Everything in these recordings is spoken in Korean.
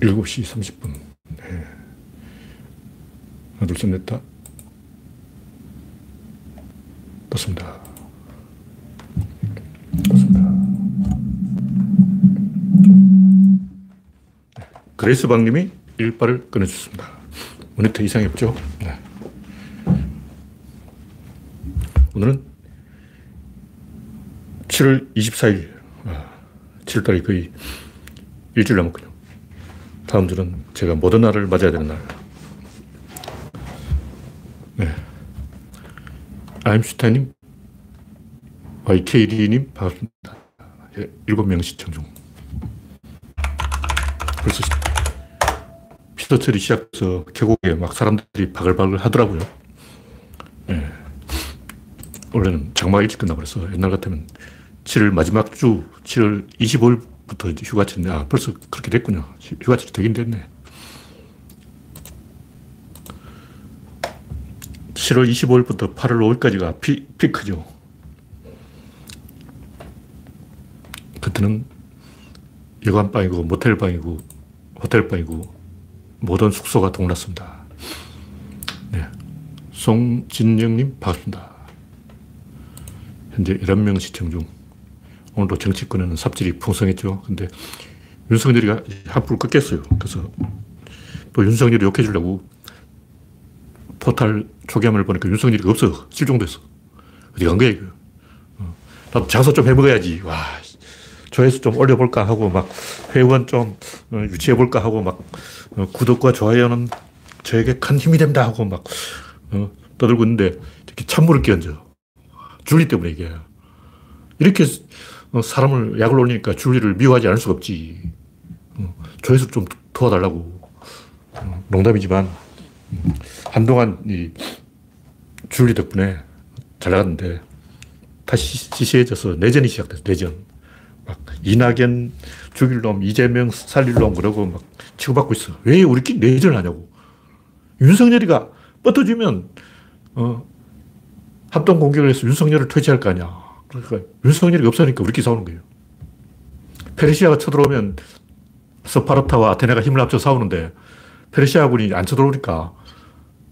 7시 30분. 네. 하나, 둘, 셋, 넷, 다. 떴습니다. 떴습니다. 네. 그레이스 박님이 일발을 끊어주셨습니다. 모니터 이상이 없죠? 네. 오늘은 7월 24일, 7월달이 거의 일주일 남았군요. 주는 제가 모더나를 맞아야 되는 날. 네. 아임슈타님, YKD님, 반갑습니다. 예, 일곱 명 시청 중. 벌써 피터철이 시작해서 계곡에 막 사람들이 바글바글 하더라고요. 네. 원래는 장마가 일찍 끝나버려서 옛날 같으면 7월 마지막 주, 7월 25일 부터 휴가철인데, 아, 벌써 그렇게 됐군요. 휴가철이 되긴 됐네. 7월 25일부터 8월 5일까지가 피, 피크죠. 그때는 여관방이고, 모텔방이고, 호텔방이고, 모든 숙소가 동났습니다. 네. 송진영님, 반갑습니다. 현재 11명 시청 중. 오늘도 정치권에는 삽질이 풍성했죠. 근데 윤석열이 한풀 꺾였어요. 그래서 또 윤석열이 욕해주려고 포탈 초기화면을 보니까 윤석열이 없어. 실종됐어. 어디 간 거야, 이거. 어. 나도 장사 좀 해먹어야지. 와, 조회수 좀 올려볼까 하고 막 회원 좀 어, 유치해볼까 하고 막 어, 구독과 좋아요는 저에게 큰 힘이 됩니다 하고 막 떠들고 있는데 이렇게 찬물을 끼얹어. 줄리 때문에 이게. 이렇게 사람을 약을 올리니까 줄리를 미워하지 않을 수가 없지. 조회수 좀 도와달라고. 농담이지만 한동안 이 줄리 덕분에 잘 나갔는데 다시 시시해져서 내전이 시작됐어, 내전. 막 이낙연 죽일 놈, 이재명 살릴 놈 그러고 막 치고받고 있어. 왜 우리끼리 내전을 하냐고. 윤석열이가 뻗어주면, 어, 합동 공격을 해서 윤석열을 퇴치할 거 아니야. 그러니까 윤석열이 없으니까 우리끼리 싸우는 거예요. 페르시아가 쳐들어오면 스파르타와 아테네가 힘을 합쳐 싸우는데 페르시아군이 안 쳐들어오니까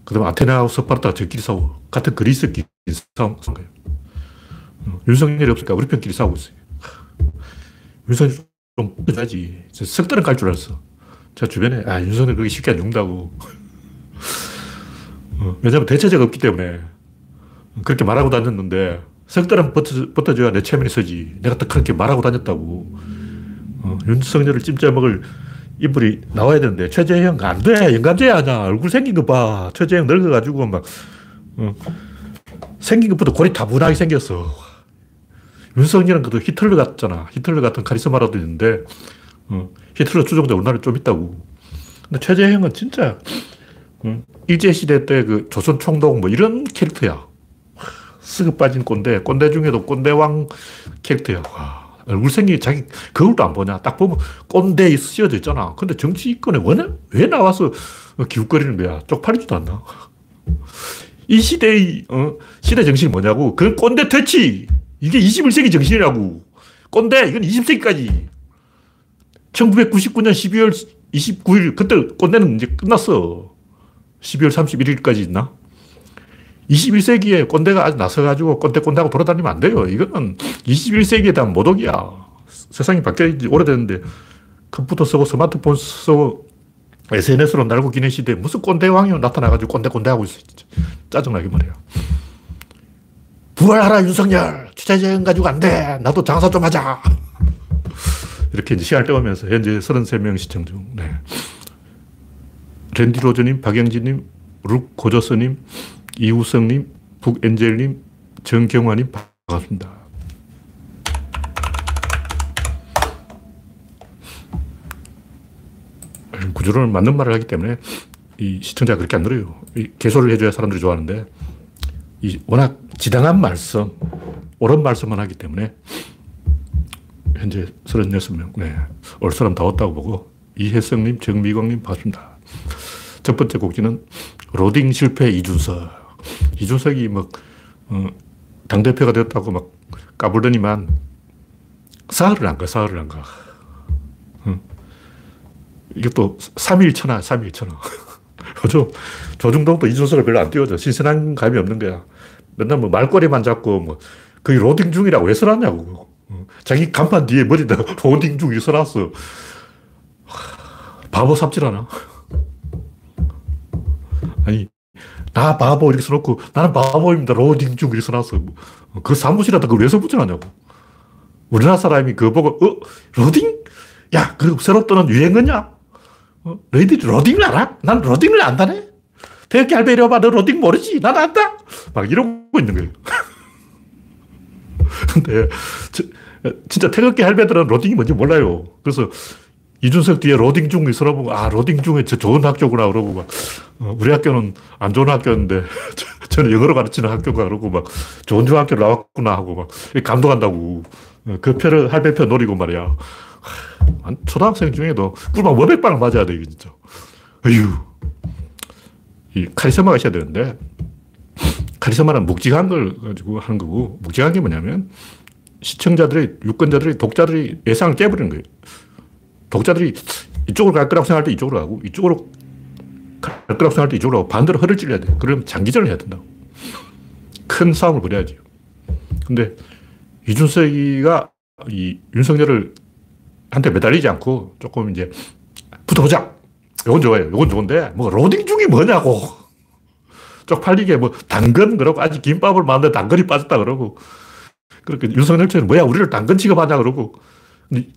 그다음 아테네하고 스파르타가 저끼리 싸우고 같은 그리스끼리 싸우는 거예요. 어, 윤석열이 없으니까 우리 편끼리 싸우고 있어요. 윤석열 좀 해줘야지. 석 달은 갈 줄 알았어. 제가 주변에 아 윤석열 그게 쉽게 안 죽는다고. 어, 왜냐하면 대체제가 없기 때문에 그렇게 말하고 다녔는데 석 달은 버텨, 버텨 줘야 내 체면이 서지. 내가 딱 그렇게 말하고 다녔다고. 어, 윤석열을 찜짜 먹을 인물이 나와야 되는데 최재형 안 돼. 영감제 하냐. 얼굴 생긴 거 봐. 최재형 늙어가지고 막 어, 생긴 것보다 골이 다분하게 생겼어. 윤석열은 그래도 히틀러 같잖아. 히틀러 같은 카리스마라도 있는데 어, 히틀러 추종자 우리나라에 좀 있다고. 근데 최재형은 진짜 어, 일제시대 때 그 조선 총독 뭐 이런 캐릭터야. 쓱 빠진 꼰대. 꼰대 중에도 꼰대왕 캐릭터야. 와, 얼굴 생긴 자기 거울도 안 보냐. 딱 보면 꼰대 쓰여져 있잖아. 근데 정치권에 왜, 왜 나와서 기웃거리는 거야. 쪽팔리지도 않나. 이 시대의, 어, 시대 정신이 뭐냐고. 그건 꼰대 퇴치. 이게 21세기 정신이라고. 꼰대, 이건 20세기까지. 1999년 12월 29일, 그때 꼰대는 이제 끝났어. 12월 31일까지 있나? 21세기에 꼰대가 아직 나서가지고 꼰대꼰대하고 돌아다니면 안 돼요. 이거는 21세기에 대한 모독이야. 세상이 바뀌어 지 오래됐는데 컴퓨터 쓰고 스마트폰 쓰고 SNS로 날고 기는 시대에 무슨 꼰대왕이 나타나가지고 꼰대꼰대하고 있어. 짜증나게 말이야. 부활하라 윤석열! 주차장 가지고 안 돼! 나도 장사 좀 하자! 이렇게 이제 시간을 때우면서 현재 33명 시청 중. 네. 랜디 로저님, 박영진님, 룩 고조스님, 이우성님, 북엔젤님, 정경화님 반갑습니다. 구조론은 맞는 말을 하기 때문에 이 시청자가 그렇게 안 늘어요. 개소를 해줘야 사람들이 좋아하는데 이 워낙 지당한 말씀, 옳은 말씀만 하기 때문에 현재 36명, 네. 올 사람 다 왔다고 보고 이혜성님, 정미광님 반갑습니다. 첫 번째 곡지는 로딩 실패 이준석. 이준석이 막, 어, 당대표가 되었다고 막 까불더니만 사흘을 안 가, 사흘을 안 가. 어. 이게 또 3일 천하, 3일 천하. 요즘 조중동도 이준석을 별로 안 띄워줘. 신선한 감이 없는 거야. 맨날 뭐 말꼬리만 잡고 뭐 거의 로딩 중이라고 왜 써놨냐고. 자기 간판 뒤에 머리에다 로딩 중 이렇게 써놨어. 바보 삽질 하나? 아니, 나 바보 이렇게 써놓고 나는 바보입니다. 로딩 중 이렇게 써놨어. 그 사무실에다 그걸 왜 써붙여놨냐고. 우리나라 사람이 그거 보고, 어? 로딩? 야, 그 새로 뜨는 유행어냐? 어? 너희들이 로딩을 알아? 난 로딩을 안다네? 태극기 할배 이리 와봐. 너 로딩 모르지? 난 안다? 막 이러고 있는 거예요. 근데, 저, 진짜 태극기 할배들은 로딩이 뭔지 몰라요. 그래서 이준석 뒤에 로딩 중이 서러보고, 아, 로딩 중에 저 좋은 학교구나. 그러고 막, 어, 우리 학교는 안 좋은 학교였는데, 저는 영어로 가르치는 학교가 그러고 막, 좋은 중학교 나왔구나 하고 막, 감동한다고. 어, 그 표를, 할배 표 노리고 말이야. 초등학생 중에도 꿀밤 워백방을 맞아야 돼, 진짜. 어휴. 이 카리스마가 있어야 되는데, 카리스마는 묵직한 걸 가지고 하는 거고, 묵직한 게 뭐냐면, 시청자들이, 유권자들이, 독자들이 예상을 깨버리는 거예요. 독자들이 이쪽으로 갈 거라고 생각할 때 이쪽으로 가고, 이쪽으로 갈 거라고 생각할 때 이쪽으로 가고, 반대로 허를 찔러야 돼. 그러면 장기전을 해야 된다고. 큰 싸움을 벌여야지. 근데 이준석이가 이 윤석열을 한테 매달리지 않고 조금 이제 붙어보자. 이건 좋아요. 이건 좋은데, 뭐, 로딩 중이 뭐냐고. 쪽팔리게 뭐, 당근, 그러고 아직 김밥을 만드는 당근이 빠졌다 그러고. 그렇게 윤석열처럼 뭐야, 우리를 당근 취급하냐 그러고.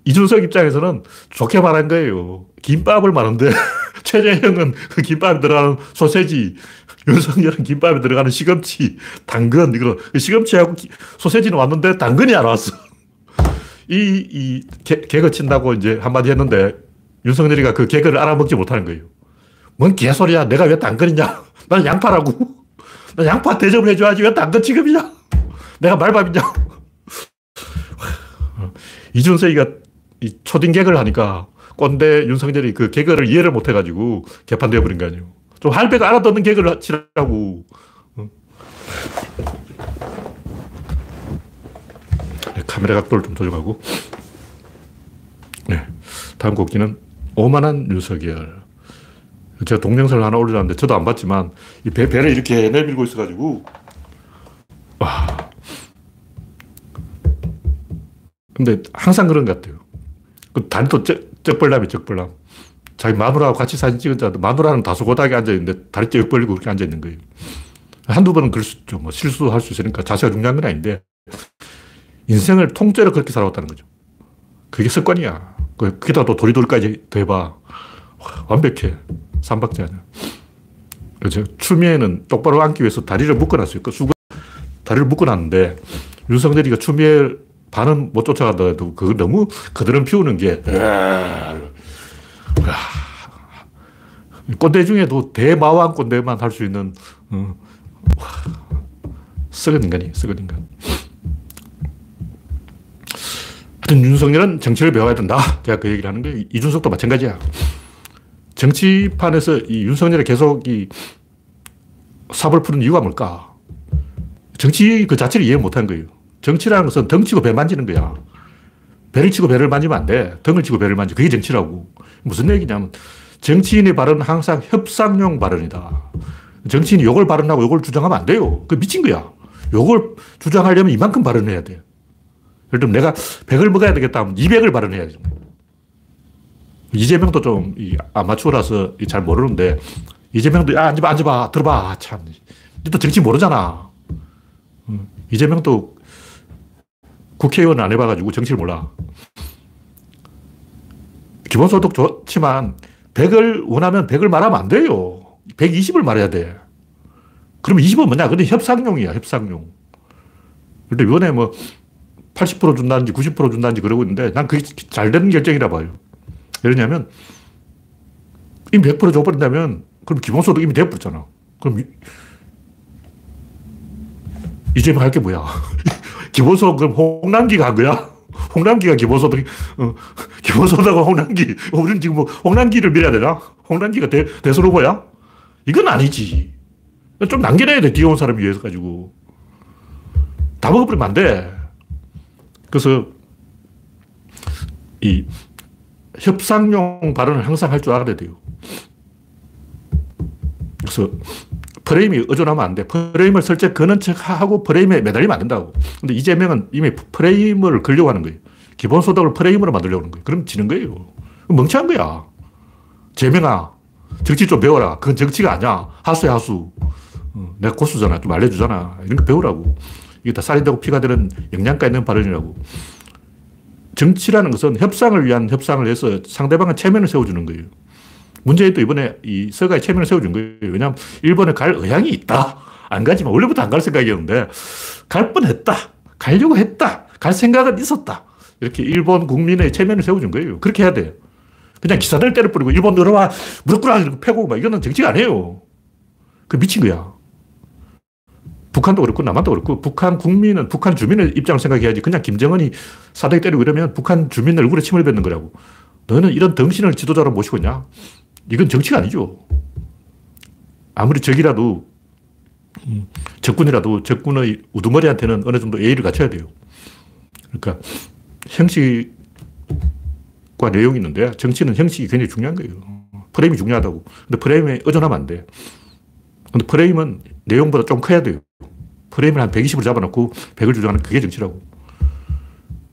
이준석 입장에서는 좋게 말한 거예요. 김밥을 말하는데, 최재형은 그 김밥에 들어가는 소세지, 윤석열은 김밥에 들어가는 시금치, 당근, 이거, 그 시금치하고 소세지는 왔는데 당근이 안 왔어. 이, 이, 개, 개그 친다고 이제 한마디 했는데, 윤석열이가 그 개그를 알아먹지 못하는 거예요. 뭔 개소리야. 내가 왜 당근이냐. 난 양파라고. 난 양파 대접을 해줘야지. 왜 당근 취급이냐. 내가 말밥이냐. 이준석이가 이 초딩 개그를 하니까 꼰대 윤석열이 그 개그를 이해를 못 해가지고 개판되어 버린 거 아니에요. 좀 할배가 알아듣는 개그를 치라고. 네, 카메라 각도를 좀 조정하고. 네. 다음 곡기는 오만한 윤석열. 제가 동영상을 하나 올려놨는데 저도 안 봤지만 이 배, 배를 이렇게 내밀고 있어가지고 와. 근데 항상 그런 것 같아요. 그 다리도 쩍벌남이 쩍벌남. 자기 마누라하고 같이 사진 찍은 자 마누라는 다소 고하게 앉아있는데 다리 쩍 벌리고 그렇게 앉아있는 거예요. 한두 번은 그럴 수 있죠. 뭐 실수할 수 있으니까 자세가 중요한 건 아닌데 인생을 통째로 그렇게 살아왔다는 거죠. 그게 습관이야. 그게다 또 도리도리까지 더해봐. 완벽해. 삼박자 아니야. 그래서 추미애는 똑바로 앉기 위해서 다리를 묶어놨어요. 그 수건, 다리를 묶어놨는데, 윤석열이가 추미애 반은 못 쫓아가더라도 그거 너무 그들은 피우는 게, 꼰대 중에도 대마왕 꼰대만 할 수 있는, 어, 썩은 인간이, 썩은 인간. 하여튼 윤석열은 정치를 배워야 된다. 제가 그 얘기를 하는 거예요. 이준석도 마찬가지야. 정치판에서 이 윤석열이 계속 이 삽을 푸는 이유가 뭘까? 정치 그 자체를 이해 못 하는 거예요. 정치라는 것은 덩 치고 배 만지는 거야. 배를 치고 배를 만지면 안 돼. 덩을 치고 배를 만지. 그게 정치라고. 무슨 얘기냐면 정치인의 발언은 항상 협상용 발언이다. 정치인이 욕을 발언하고 욕을 주장하면 안 돼요. 그 미친 거야. 욕을 주장하려면 이만큼 발언해야 돼. 예를 들면 내가 100을 먹어야 되겠다 하면 200을 발언해야 돼. 이재명도 좀 아마추어라서 잘 모르는데 이재명도 야 앉아봐 앉아봐 들어봐 참 니도 정치 모르잖아 이재명도 국회의원 안 해봐가지고 정치를 몰라. 기본소득 좋지만 100을 원하면 100을 말하면 안 돼요. 120을 말해야 돼. 그럼 20은 뭐냐? 근데 협상용이야 협상용. 근데 이번에 뭐 80% 준다는지 90% 준다는지 그러고 있는데 난 그게 잘 되는 결정이라 봐요. 왜냐면 이미 100% 줘버린다면 그럼 기본소득 이미 돼버렸잖아. 그럼 이재명 할 게 뭐야? 기본소득 그럼 홍남기가 한 거야? 홍남기가 기본소득, 어, 기본소득은 홍남기. 우리는 지금 뭐 홍남기를 밀어야 되나? 홍남기가 대, 대선 후보야? 이건 아니지. 좀 남겨놔야 돼. 뒤에 사람이 위해서 가지고. 다 먹어버리면 안 돼. 그래서 이 협상용 발언을 항상 할 줄 알아야 돼요. 그래서 프레임이 의존하면 안 돼. 프레임을 설정 거는 척 하고 프레임에 매달리면 안 된다고. 근데 이재명은 이미 프레임을 걸려고 하는 거예요. 기본소득을 프레임으로 만들려고 하는 거예요. 그럼 지는 거예요. 멍청한 거야. 재명아, 정치 좀 배워라. 그건 정치가 아니야. 하수야, 하수. 어, 내가 고수잖아. 좀 알려주잖아. 이런 거 배우라고. 이게 다 쌀이 되고 피가 되는 영양가 있는 발언이라고. 정치라는 것은 협상을 위한 협상을 해서 상대방은 체면을 세워주는 거예요. 문재인도 이번에 이 서가에 체면을 세워준 거예요. 왜냐하면 일본에 갈 의향이 있다. 안 가지만 원래부터 안 갈 생각이었는데 갈 뻔했다. 가려고 했다. 갈 생각은 있었다. 이렇게 일본 국민의 체면을 세워준 거예요. 그렇게 해야 돼. 그냥 기사들 때려버리고 일본 들어와 무릎 꿇어 패고 막 이거는 정치가 아니에요. 그 미친 거야. 북한도 그렇고 남한도 그렇고 북한 국민은 북한 주민의 입장을 생각해야지 그냥 김정은이 사대기 때리고 이러면 북한 주민 얼굴에 침을 뱉는 거라고. 너는 이런 덩신을 지도자로 모시고 있냐? 이건 정치가 아니죠. 아무리 적이라도, 음, 적군이라도 적군의 우두머리한테는 어느 정도 예의를 갖춰야 돼요. 그러니까 형식과 내용이 있는데 정치는 형식이 굉장히 중요한 거예요. 프레임이 중요하다고. 근데 프레임에 의존하면 안 돼. 근데 프레임은 내용보다 좀 커야 돼요. 프레임을 한 120으로 잡아놓고 100을 주장하는 그게 정치라고.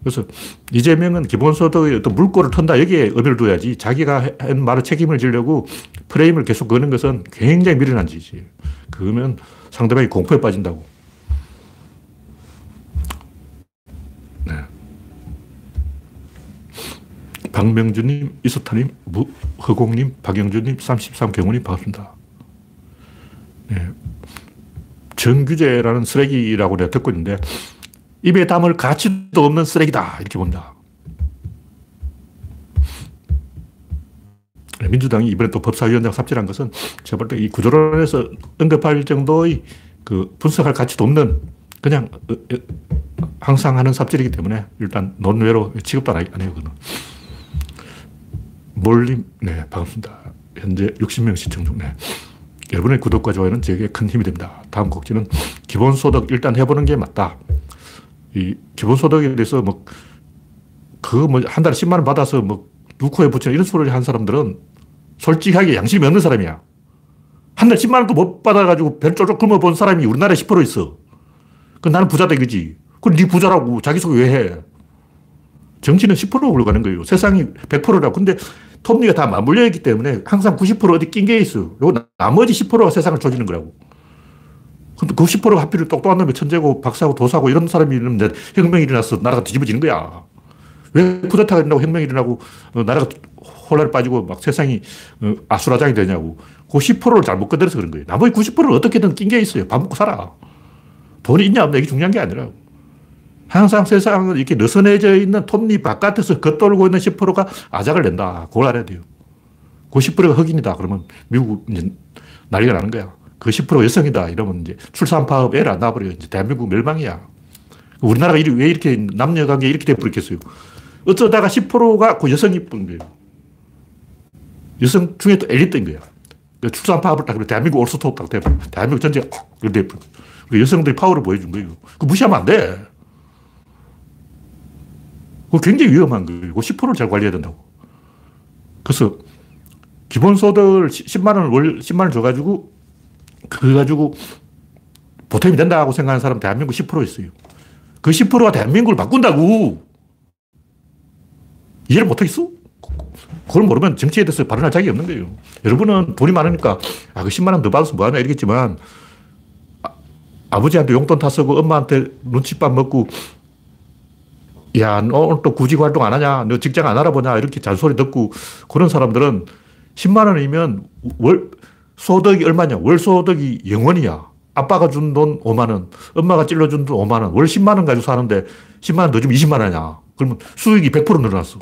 그래서 이재명은 기본소득의 어떤 물꼬를 턴다 여기에 의미를 둬야지 자기가 한 말에 책임을 지려고 프레임을 계속 거는 것은 굉장히 미련한 짓이에요. 그러면 상대방이 공포에 빠진다고. 네. 박명주님, 이스타님, 허공님, 박영주님, 33경호님 반갑습니다. 네. 정규제라는 쓰레기라고 내가 듣고 있는데 입에 담을 가치도 없는 쓰레기다. 이렇게 본다. 민주당이 이번에 또 법사위원장 삽질한 것은 때이 구조론에서 언급할 정도의 그 분석할 가치도 없는 그냥 어, 어, 항상 하는 삽질이기 때문에 일단 논외로 취급도 안 해요. 그는. 몰림, 네, 반갑습니다. 현재 60명 시청 중, 네. 여러분의 구독과 좋아요는 제게 큰 힘이 됩니다. 다음 곡지는 기본소득 일단 해보는 게 맞다. 이 기본소득에 대해서 뭐, 그거 뭐, 한 달에 10만 원 받아서 뭐, 누코에 붙여 이런 소리를 한 사람들은 솔직하게 양심이 없는 사람이야. 한 달 10만 원도 못 받아가지고 별 쪼쪽 굶어본 사람이 우리나라에 10% 있어. 그 나는 부자 되겠지. 그럼 네 부자라고 자기소개 왜 해? 정치는 10% 올라가는 거예요. 세상이 100%라고. 근데 톱니가 다 맞물려 있기 때문에 항상 90% 어디 낀 게 있어. 요 나머지 10%가 세상을 조지는 거라고. 근데 그 10%가 하필 똑똑한 놈이 천재고 박사고 도사고 이런 사람이 있는데 혁명이 일어나서 나라가 뒤집어지는 거야. 왜 쿠데타가 일어나고 혁명이 일어나고 어, 나라가 혼란에 빠지고 막 세상이 어, 아수라장이 되냐고. 그 10%를 잘못 건드려서 그런 거예요. 나머지 90%를 어떻게든 낀 게 있어요. 밥 먹고 살아. 돈이 있냐 없냐 이게 중요한 게 아니라 항상 세상은 이렇게 느슨해져 있는 톱니 바깥에서 겉돌고 있는 10%가 아작을 낸다. 그걸 알아야 돼요. 그 10%가 흑인이다. 그러면 미국 이제 난리가 나는 거야. 그 10%가 여성이다. 이러면 이제 출산 파업 애를 안 낳아버려. 이제 대한민국 멸망이야. 우리나라가 왜 이렇게 남녀 관계 이렇게 돼버렸겠어요. 어쩌다가 10%가 그 여성이 뿐 거예요. 여성 중에 또 엘리트인 거야. 그 출산 파업을 딱. 대한민국 올스톱 딱 돼버려. 대한민국 전체가 콕! 돼버려. 그 여성들이 파워를 보여준 거예요. 그 무시하면 안 돼. 그거 굉장히 위험한 거예요. 그 10%를 잘 관리해야 된다고. 그래서 기본소득을 10만 원을 월 10만 원 줘가지고 그거 가지고 보탬이 된다고 생각하는 사람 대한민국 10% 있어요. 그 10%가 대한민국을 바꾼다고. 이해를 못하겠어? 그걸 모르면 정치에 대해서 발언할 자격이 없는 거예요. 여러분은 돈이 많으니까, 아, 그 10만 원 더 받아서 뭐하냐 이러겠지만, 아, 버지한테 용돈 다 쓰고 엄마한테 눈칫밥 먹고 야, 너 오늘 또 구직 활동 안 하냐? 너 직장 안 알아보냐? 이렇게 잔소리 듣고 그런 사람들은 10만 원이면 월, 소득이 얼마냐? 월 소득이 영 원이야. 아빠가 준 돈 5만 원, 엄마가 찔러준 돈 5만 원, 월 10만 원 가지고 사는데 10만 원 더 주면 20만 원이야. 그러면 수익이 100% 늘어났어.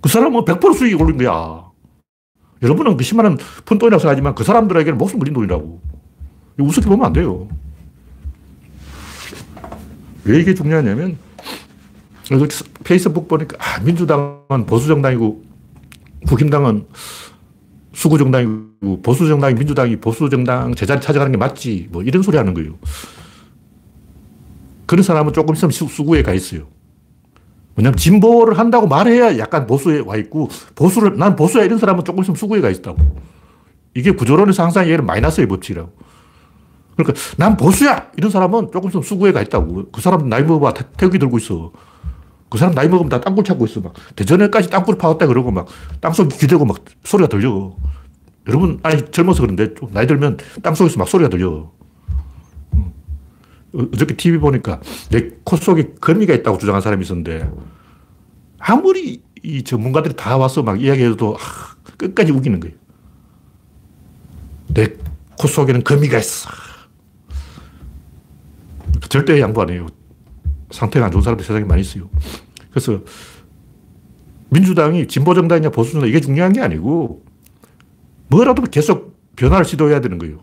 그 사람은 100% 수익이 올린 거야. 여러분은 그 10만 원 푼 돈이라고 생각하지만 그 사람들에게는 목숨 걸린 돈이라고. 우습게 보면 안 돼요. 왜 이게 중요하냐면 페이스북 보니까 아, 민주당은 보수정당이고 국힘당은 수구 정당이고 보수 정당이 민주당이 보수 정당 제자리 찾아가는 게 맞지 뭐 이런 소리 하는 거예요. 그런 사람은 조금 있으면 수구에 가 있어요. 왜냐면 진보를 한다고 말해야 약간 보수에 와 있고, 보수를, 난 보수야 이런 사람은 조금 있으면 수구에 가 있다고. 이게 구조론에서 항상 얘는 마이너스의 법칙이라고. 그러니까 난 보수야! 이런 사람은 조금 있으면 수구에 가 있다고. 그 사람은 나이 먹어봐. 태극기 들고 있어. 그 사람 나이 먹으면 다 땅굴 찾고 있어. 막 대전에까지 땅굴 파왔다 그러고 막 땅속에 기대고 막 소리가 들려. 여러분, 아니, 젊어서 그런데 좀 나이 들면 땅속에서 막 소리가 들려. 어저께 TV 보니까 내 코 속에 거미가 있다고 주장한 사람이 있었는데 아무리 이 전문가들이 다 와서 막 이야기해도 아, 끝까지 우기는 거예요. 내 코 속에는 거미가 있어. 절대 양보 안 해요. 상태가 안 좋은 사람들 세상에 많이 있어요. 그래서 민주당이 진보 정당이냐 보수 정당 이게 중요한 게 아니고 뭐라도 계속 변화를 시도해야 되는 거예요.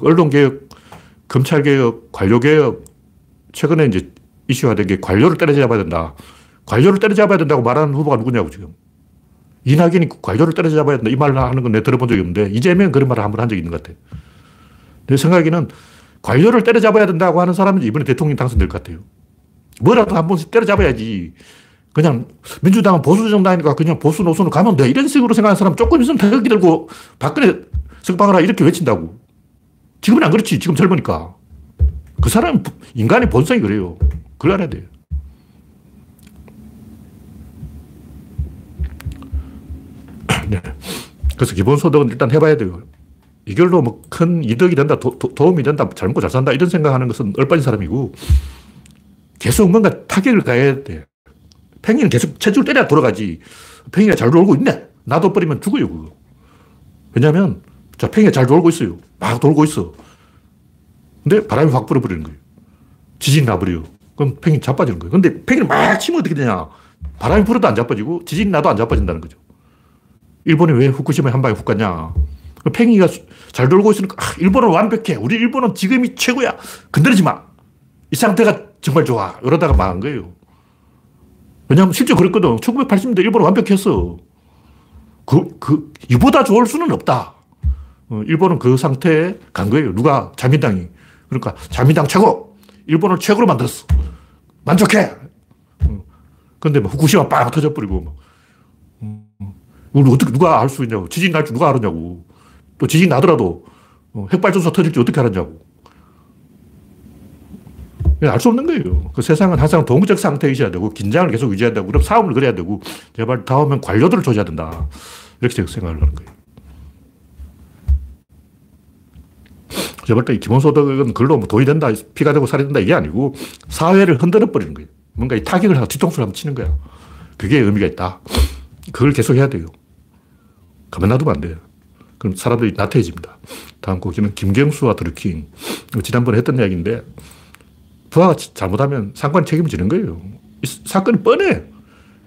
언론 개혁, 검찰 개혁, 관료 개혁, 최근에 이제 이슈화된 게 관료를 때려잡아야 된다. 관료를 때려잡아야 된다고 말하는 후보가 누구냐고 지금. 이낙연이 관료를 때려잡아야 된다. 이 말을 하는 건 내가 들어본 적이 없는데 이재명 그런 말을 한 번 한 적이 있는 것 같아. 내 생각에는 관료를 때려잡아야 된다고 하는 사람은 이번에 대통령 당선될 것 같아요. 뭐라도 한 번씩 때려잡아야지. 그냥 민주당은 보수 정당이니까 그냥 보수 노선으로 가면 돼. 이런 식으로 생각하는 사람 조금 있으면 태극기 들고 박근혜 석방하라 이렇게 외친다고. 지금은 안 그렇지. 지금 젊으니까. 그 사람은 인간의 본성이 그래요. 그걸 알아야 돼요. 네. 그래서 기본소득은 일단 해봐야 돼요. 이걸로 뭐 큰 이득이 된다, 도, 도 움이 된다, 잘 먹고 잘 산다, 이런 생각하는 것은 얼빠진 사람이고, 계속 뭔가 타격을 가해야 돼. 팽이는 계속 체중을 때려야 돌아가지. 팽이가 잘 돌고 있네. 놔둬버리면 죽어요, 그거. 왜냐면, 자, 팽이가 잘 돌고 있어요. 막 돌고 있어. 근데 바람이 확 불어버리는 거예요. 지진이 나버려요. 그럼 팽이 자빠지는 거예요. 근데 팽이를 막 치면 어떻게 되냐. 바람이 불어도 안 자빠지고 지진이 나도 안 자빠진다는 거죠. 일본이 왜 후쿠시마에 한 방에 훅 갔냐. 팽이가 잘 돌고 있으니까, 아, 일본은 완벽해. 우리 일본은 지금이 최고야. 건드리지 마. 이 상태가 정말 좋아. 이러다가 망한 거예요. 왜냐하면 실제 그랬거든. 1980년대 일본은 완벽했어. 그, 그, 이보다 좋을 수는 없다. 어, 일본은 그 상태에 간 거예요. 누가? 자민당이. 그러니까 자민당 최고! 일본을 최고로 만들었어. 만족해! 어. 근데 뭐 후쿠시마 빵 터져버리고. 막. 음. 우리 어떻게, 누가 알 수 있냐고. 지진 날 줄 누가 알았냐고. 또 지진 나더라도 어, 핵발전소 터질지 어떻게 알았냐고. 알 수 없는 거예요. 그 세상은 항상 동적 상태에 있어야 되고, 긴장을 계속 유지해야 되고, 그럼 싸움을 그래야 되고, 제발 다음엔 관료들을 조져야 된다. 이렇게 생각을 하는 거예요. 제발 이 기본소득은 글로 뭐 돈이 된다, 피가 되고 살이 된다, 이게 아니고, 사회를 흔들어 버리는 거예요. 뭔가 이 타격을 하고 뒤통수를 한번 치는 거야. 그게 의미가 있다. 그걸 계속 해야 돼요. 가만 놔두면 안 돼요. 그럼 사람들이 나태해집니다. 다음 곡지는 김경수와 드루킹. 지난번에 했던 이야기인데, 부하가 잘못하면 상관 책임을 지는 거예요. 사건이 뻔해.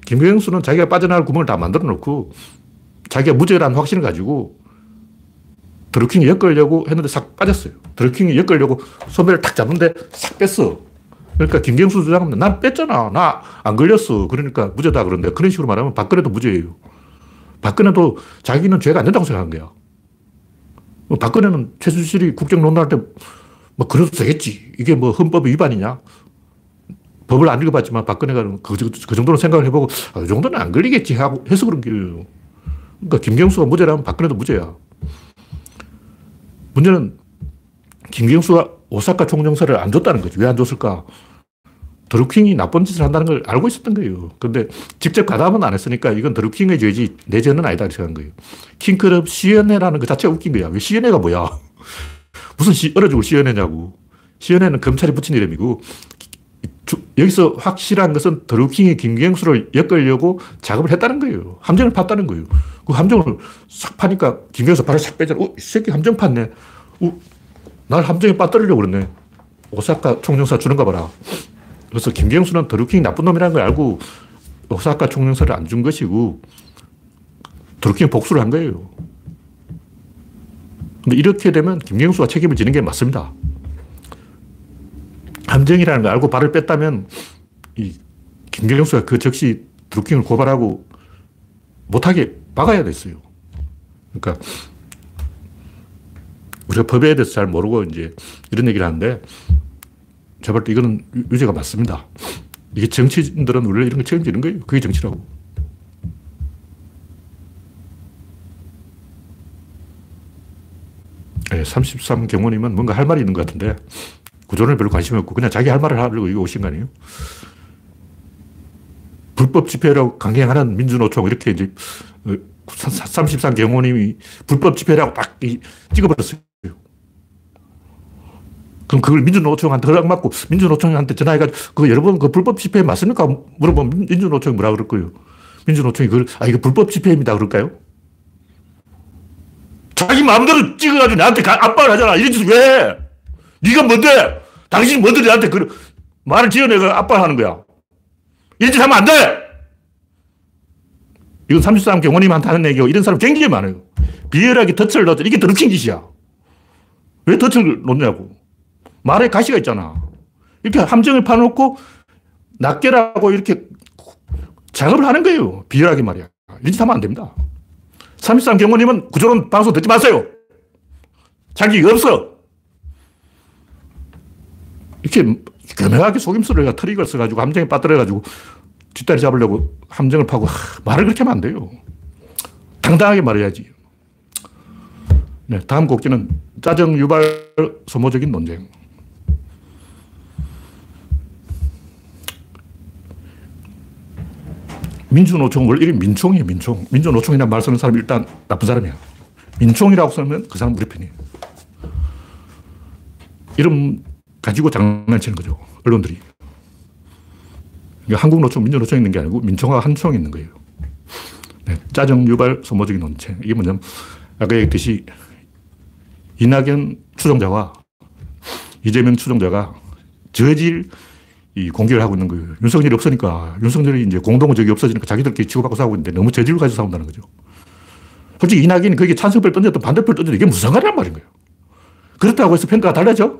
김경수는 자기가 빠져나갈 구멍을 다 만들어 놓고 자기가 무죄라는 확신을 가지고 드루킹이 엮으려고 했는데 싹 빠졌어요. 드루킹이 엮으려고 소매를 탁 잡는데 싹 뺐어. 그러니까 김경수 주장은 난 뺐잖아. 나 안 걸렸어. 그러니까 무죄다 그런데 그런 식으로 말하면 박근혜도 무죄예요. 박근혜도 자기는 죄가 안 된다고 생각한 거야. 박근혜는 최순실이 국정 논란할 때 뭐 그래도 되겠지. 이게 뭐 헌법 위반이냐? 법을 안 읽어봤지만 박근혜가 그, 그 정도는 생각을 해보고 아, 이 정도는 안 걸리겠지 하고 해서 그런 거예요. 그러니까 김경수가 무죄라면 박근혜도 무죄야. 문제는 김경수가 오사카 총영사를 안 줬다는 거지. 왜 안 줬을까? 드루킹이 나쁜 짓을 한다는 걸 알고 있었던 거예요. 근데 직접 가담은 안 했으니까 이건 드루킹의 죄지 내 죄는 아니다 생각한 거예요. 킹크럽 시연회라는 그 자체가 웃긴 거야. 왜 시연회가 뭐야? 무슨 시, 얼어 죽을 시연회냐고. 시연회는 검찰이 붙인 이름이고, 주, 여기서 확실한 것은 드루킹이 김경수를 엮으려고 작업을 했다는 거예요. 함정을 팠다는 거예요. 그 함정을 싹 파니까 김경수 발을 싹 빼잖아. 어, 이 새끼 함정 팠네. 어, 날 함정에 빠뜨리려고 그랬네. 오사카 총영사 주는가 봐라. 그래서 김경수는 드루킹이 나쁜 놈이라는 걸 알고 오사카 총영사를 안 준 것이고, 드루킹이 복수를 한 거예요. 근데 이렇게 되면 김경수가 책임을 지는 게 맞습니다. 함정이라는 걸 알고 발을 뺐다면 이 김경수가 그 즉시 드루킹을 고발하고 못하게 막아야 됐어요. 그러니까 우리가 법에 대해서 잘 모르고 이제 이런 얘기를 하는데 제발 이거는 유죄가 맞습니다. 이게 정치인들은 원래 이런 거 책임지는 거예요. 그게 정치라고. 네, 33 경호님은 뭔가 할 말이 있는 것 같은데 구조론에 별로 관심이 없고 그냥 자기 할 말을 하려고 이거 오신 거 아니에요? 불법 집회라고 강행하는 민주노총 이렇게 이제 33 어, 불법 집회라고 딱 찍어버렸어요. 그럼 그걸 민주노총한테 허락 맞고 민주노총한테 전화해가지고 그 여러분 그 불법 집회 맞습니까? 물어보면 민주노총이 뭐라 그럴 거예요. 민주노총이 그걸 아 이거 불법 집회입니다 그럴까요? 자기 마음대로 찍어가지고 나한테 압박을 하잖아. 이런 짓을 왜 해? 네가 뭔데? 당신이 뭔데 나한테 그 말을 지어내가 압박하는 거야. 이런 짓 하면 안 돼! 이건 33 경호님한테 하는 얘기고 이런 사람 굉장히 많아요. 비열하게 덫을 넣었 이게 더럽힌 짓이야. 왜 덫을 놓냐고. 말에 가시가 있잖아. 이렇게 함정을 파놓고 낱개라고 이렇게 작업을 하는 거예요. 비열하게 말이야. 이런 짓 하면 안 됩니다. 33 경호님은 구조론 방송 듣지 마세요. 자격이 없어. 이렇게 교묘하게 속임수를 트릭을 써가지고 함정에 빠뜨려가지고 뒷다리 잡으려고 함정을 파고 하, 말을 그렇게 하면 안 돼요. 당당하게 말해야지. 네, 다음 곡지는 짜증 유발 소모적인 논쟁. 민주노총 원래 이름 민총이에요, 민총. 민주노총이라는 말 쓰는 사람이 일단 나쁜 사람이야. 민총이라고 쓰면 그 사람 우리 편이에요. 이름 가지고 장난치는 거죠. 언론들이. 그러니까 한국노총, 민주노총 있는 게 아니고 민총과 한총 있는 거예요. 네, 짜증 유발 소모적인 논쟁. 이게 뭐냐면 아까 얘기했듯이 이낙연 추종자와 이재명 추종자가 저질 이 공격을 하고 있는 거예요. 윤석열이 없으니까 윤석열이 이제 공동적이 없어지니까 자기들끼리 치고받고 싸우고 있는데 너무 저질을 가지고 싸운다는 거죠. 솔직히 이낙연이 거기에 찬성표를 던졌던 반대표를 던졌던 이게 무슨 상관이란 말인 거예요. 그렇다고 해서 평가가 달라져?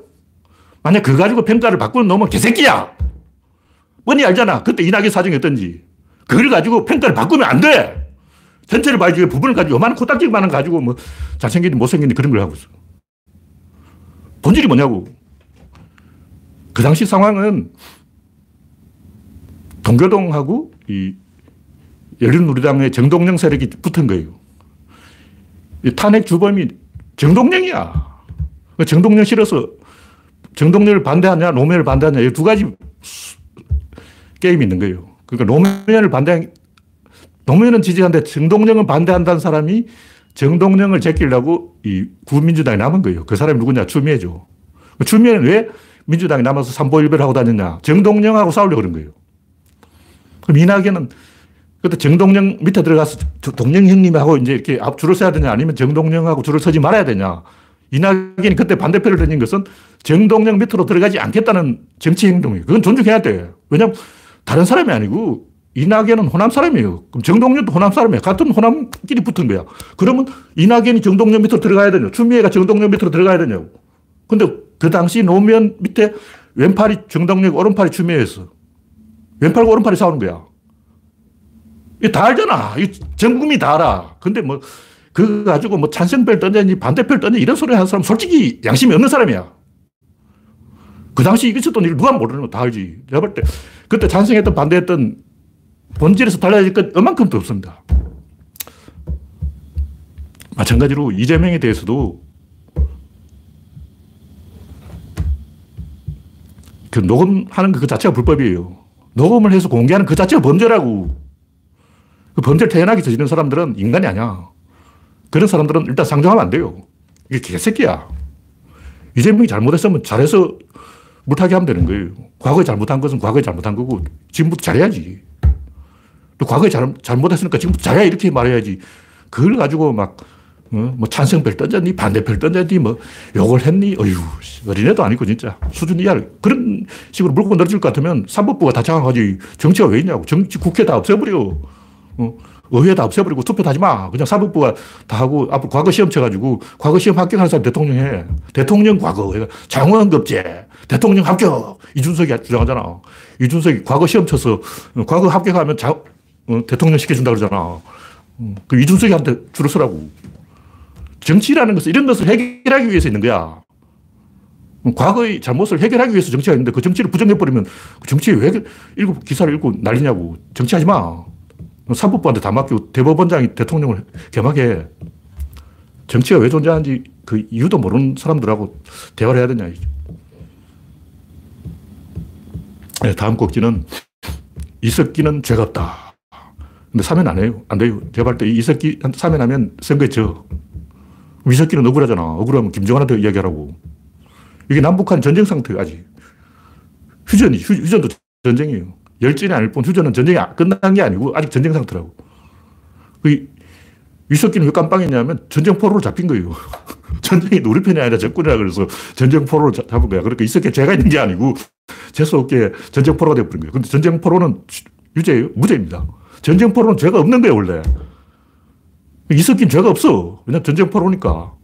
만약 그거 가지고 평가를 바꾸는 놈은 개새끼야! 뻔히 알잖아. 그때 이낙연 사정이 어떤지. 그걸 가지고 평가를 바꾸면 안 돼! 전체를 봐야지 부분을 가지고 요만한 코딱지만한 가지고 뭐 잘생긴지 못생긴지 그런 걸 하고 있어. 본질이 뭐냐고. 그 당시 상황은 동교동하고 이 열린우리당의 정동영 세력이 붙은 거예요. 탄핵 주범이 정동영이야. 그 정동영 싫어서 정동영을 반대하냐, 노무현을 반대하냐, 이 두 가지 게임이 있는 거예요. 그러니까 노무현을 반대, 노무현은 지지하는데 정동영은 반대한다는 사람이 정동영을 제끼려고 이 구민주당에 남은 거예요. 그 사람이 누구냐? 추미애죠. 추미애는 왜 민주당에 남아서 삼보일배를 하고 다녔냐? 정동영하고 싸우려고 그런 거예요. 그럼 이낙연은 그때 정동영 밑에 들어가서 동영 형님하고 이제 이렇게 앞 줄을 서야 되냐 아니면 정동영하고 줄을 서지 말아야 되냐. 이낙연이 그때 반대표를 던진 것은 정동영 밑으로 들어가지 않겠다는 정치 행동이에요. 그건 존중해야 돼. 왜냐면 다른 사람이 아니고 이낙연은 호남 사람이에요. 그럼 정동영도 호남 사람이에요. 같은 호남끼리 붙은 거야. 그러면 이낙연이 정동영 밑으로 들어가야 되냐. 추미애가 정동영 밑으로 들어가야 되냐고. 근데 그 당시 노무현 밑에 왼팔이 정동영, 오른팔이 추미애였어. 왼팔과 오른팔이 싸우는 거야. 이다 알잖아. 전 국민이 다 알아. 근데 뭐, 그거 가지고 뭐 찬성표를 던졌니 반대표를 던졌니 이런 소리 하는 사람 솔직히 양심이 없는 사람이야. 그 당시 있었던 일 누가 모르는 거 다 알지. 내가 볼 때, 그때 찬성했던 반대했던 본질에서 달라질 것 얼만큼도 없습니다. 마찬가지로 이재명에 대해서도 그 녹음하는 그 자체가 불법이에요. 녹음을 해서 공개하는 그 자체가 범죄라고. 그 범죄를 태연하게 저지른 사람들은 인간이 아니야. 그런 사람들은 일단 상정하면 안 돼요. 이게 개새끼야. 이재명이 잘못했으면 잘해서 물타기 하면 되는 거예요. 과거에 잘못한 것은 과거에 잘못한 거고, 지금부터 잘해야지. 또 과거에 잘, 잘못했으니까 지금부터 잘해 이렇게 말해야지. 그걸 가지고 막 어? 뭐 찬성별 던졌니? 반대별 던졌니? 뭐 욕을 했니? 어휴, 어린애도 아니고 진짜 수준 이하 그런 식으로 물고 늘어질 것 같으면 사법부가 다 장악하지 정치가 왜 있냐고. 정치 국회 다 없애버려. 어? 의회 다 없애버리고 투표도 하지 마. 그냥 사법부가 다 하고 앞으로 과거 시험 쳐가지고 과거 시험 합격하는 사람 대통령 해. 대통령 과거. 장원급제. 대통령 합격. 이준석이 주장하잖아. 이준석이 과거 시험 쳐서 과거 합격하면 자, 어, 대통령 시켜준다 그러잖아. 어, 그 이준석이한테 줄을 서라고. 정치라는 것은 이런 것을 해결하기 위해서 있는 거야. 과거의 잘못을 해결하기 위해서 정치가 있는데 그 정치를 부정해버리면 그 정치에 왜 읽고 기사를 읽고 난리냐고. 정치하지 마. 사법부한테 다 맡기고 대법원장이 대통령을 겸하게 정치가 왜 존재하는지 그 이유도 모르는 사람들하고 대화를 해야 되냐. 네, 다음 꼭지는 이석기는 죄가 없다. 근데 사면 안 해요. 안 돼요. 제가 볼 때 이석기 사면 하면 선거에 져. 이석기는 억울하잖아. 억울하면 김정한한테 이야기하라고. 이게 남북한 전쟁 상태가 아직. 휴전이, 휴, 전도 전쟁이에요. 열전이 아닐 뿐 휴전은 전쟁이 끝난 게 아니고 아직 전쟁 상태라고. 그 위석기는 왜 깜빵했냐면 전쟁 포로로 잡힌 거예요. 전쟁이 우리 편이 아니라 적군이라 그래서 전쟁 포로로 잡은 거야. 그러니까 이석기 죄가 있는 게 아니고 재수없게 전쟁 포로가 되어버린 거예요. 근데 전쟁 포로는 유죄예요? 무죄입니다. 전쟁 포로는 죄가 없는 거예요, 원래. 이석기는 죄가 없어. 왜냐면 전쟁 포로니까.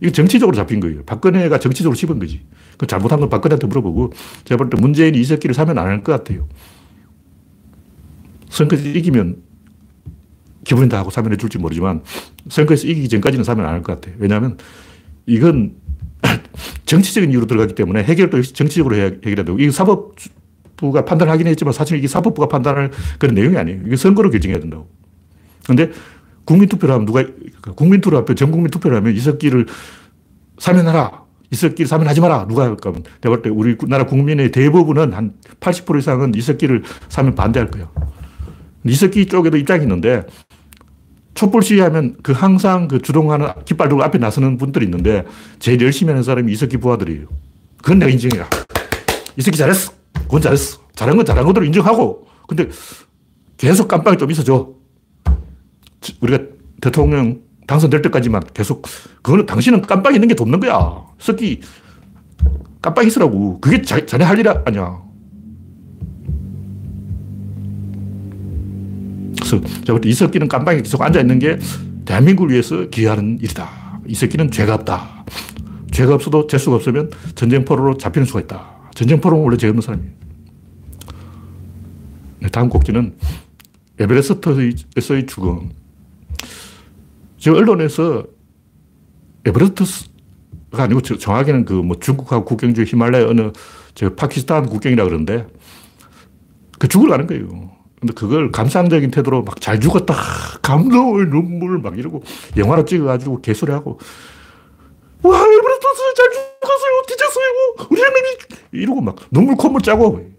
이거 정치적으로 잡힌 거예요. 박근혜가 정치적으로 씹은 거지. 그 잘못한 건 박근혜한테 물어보고 제가 볼 때 문재인이 이석기를 사면 안 할 것 같아요. 선거에서 이기면 기분이 다 하고 사면해 줄지 모르지만 선거에서 이기기 전까지는 사면 안 할 것 같아요. 왜냐하면 이건 정치적인 이유로 들어가기 때문에 해결도 정치적으로 해야 해결해야 되고 이 사법부가 판단하긴 했지만 사실 이게 사법부가 판단할 그런 내용이 아니에요. 이게 선거로 결정해야 된다고. 그런데 국민투표를 하면 누가, 그러니까 국민투표를 하면, 전 국민 투표를 하면 이석기를 사면하라. 이석기를 사면하지 마라. 누가 할까. 내가 볼 때 우리 나라 국민의 대부분은 한 80% 이상은 이석기를 사면 반대할 거야. 이석기 쪽에도 입장이 있는데 촛불 시위하면 그 항상 그 주동하는 깃발 들고 앞에 나서는 분들이 있는데 제일 열심히 하는 사람이 이석기 부하들이에요. 그건 내가 인정해 이석기 잘했어. 그건 잘했어. 잘한 건 잘한 것대로 인정하고. 근데 계속 깜빡이 좀 있어줘. 우리가 대통령 당선될 때까지만 계속, 그거는 당신은 깜빡이 있는 게 돕는 거야. 석기, 깜빡이 있으라고. 그게 자, 자네 할 일 아니야. 그래서 제가 이석기는 깜빡이 계속 앉아 있는 게 대한민국을 위해서 기여하는 일이다. 이석기는 죄가 없다. 죄가 없어도 재수가 없으면 전쟁 포로로 잡히는 수가 있다. 전쟁 포로는 원래 죄 없는 사람이에요. 네, 다음 곡지는 에베레스트에서의 죽음. 지금 언론에서 에베레스트가 아니고 정확히는 그 뭐 중국하고 국경주 히말라야 어느 저 파키스탄 국경이라 그러는데 그 죽으러 가는 거예요. 근데 그걸 감상적인 태도로 막 잘 죽었다. 감동을 눈물 막 이러고 영화로 찍어가지고 개소리하고 와, 에베레스트 잘 죽었어요. 뒤졌어요. 우리 형님이 이러고 막 눈물 콧물 짜고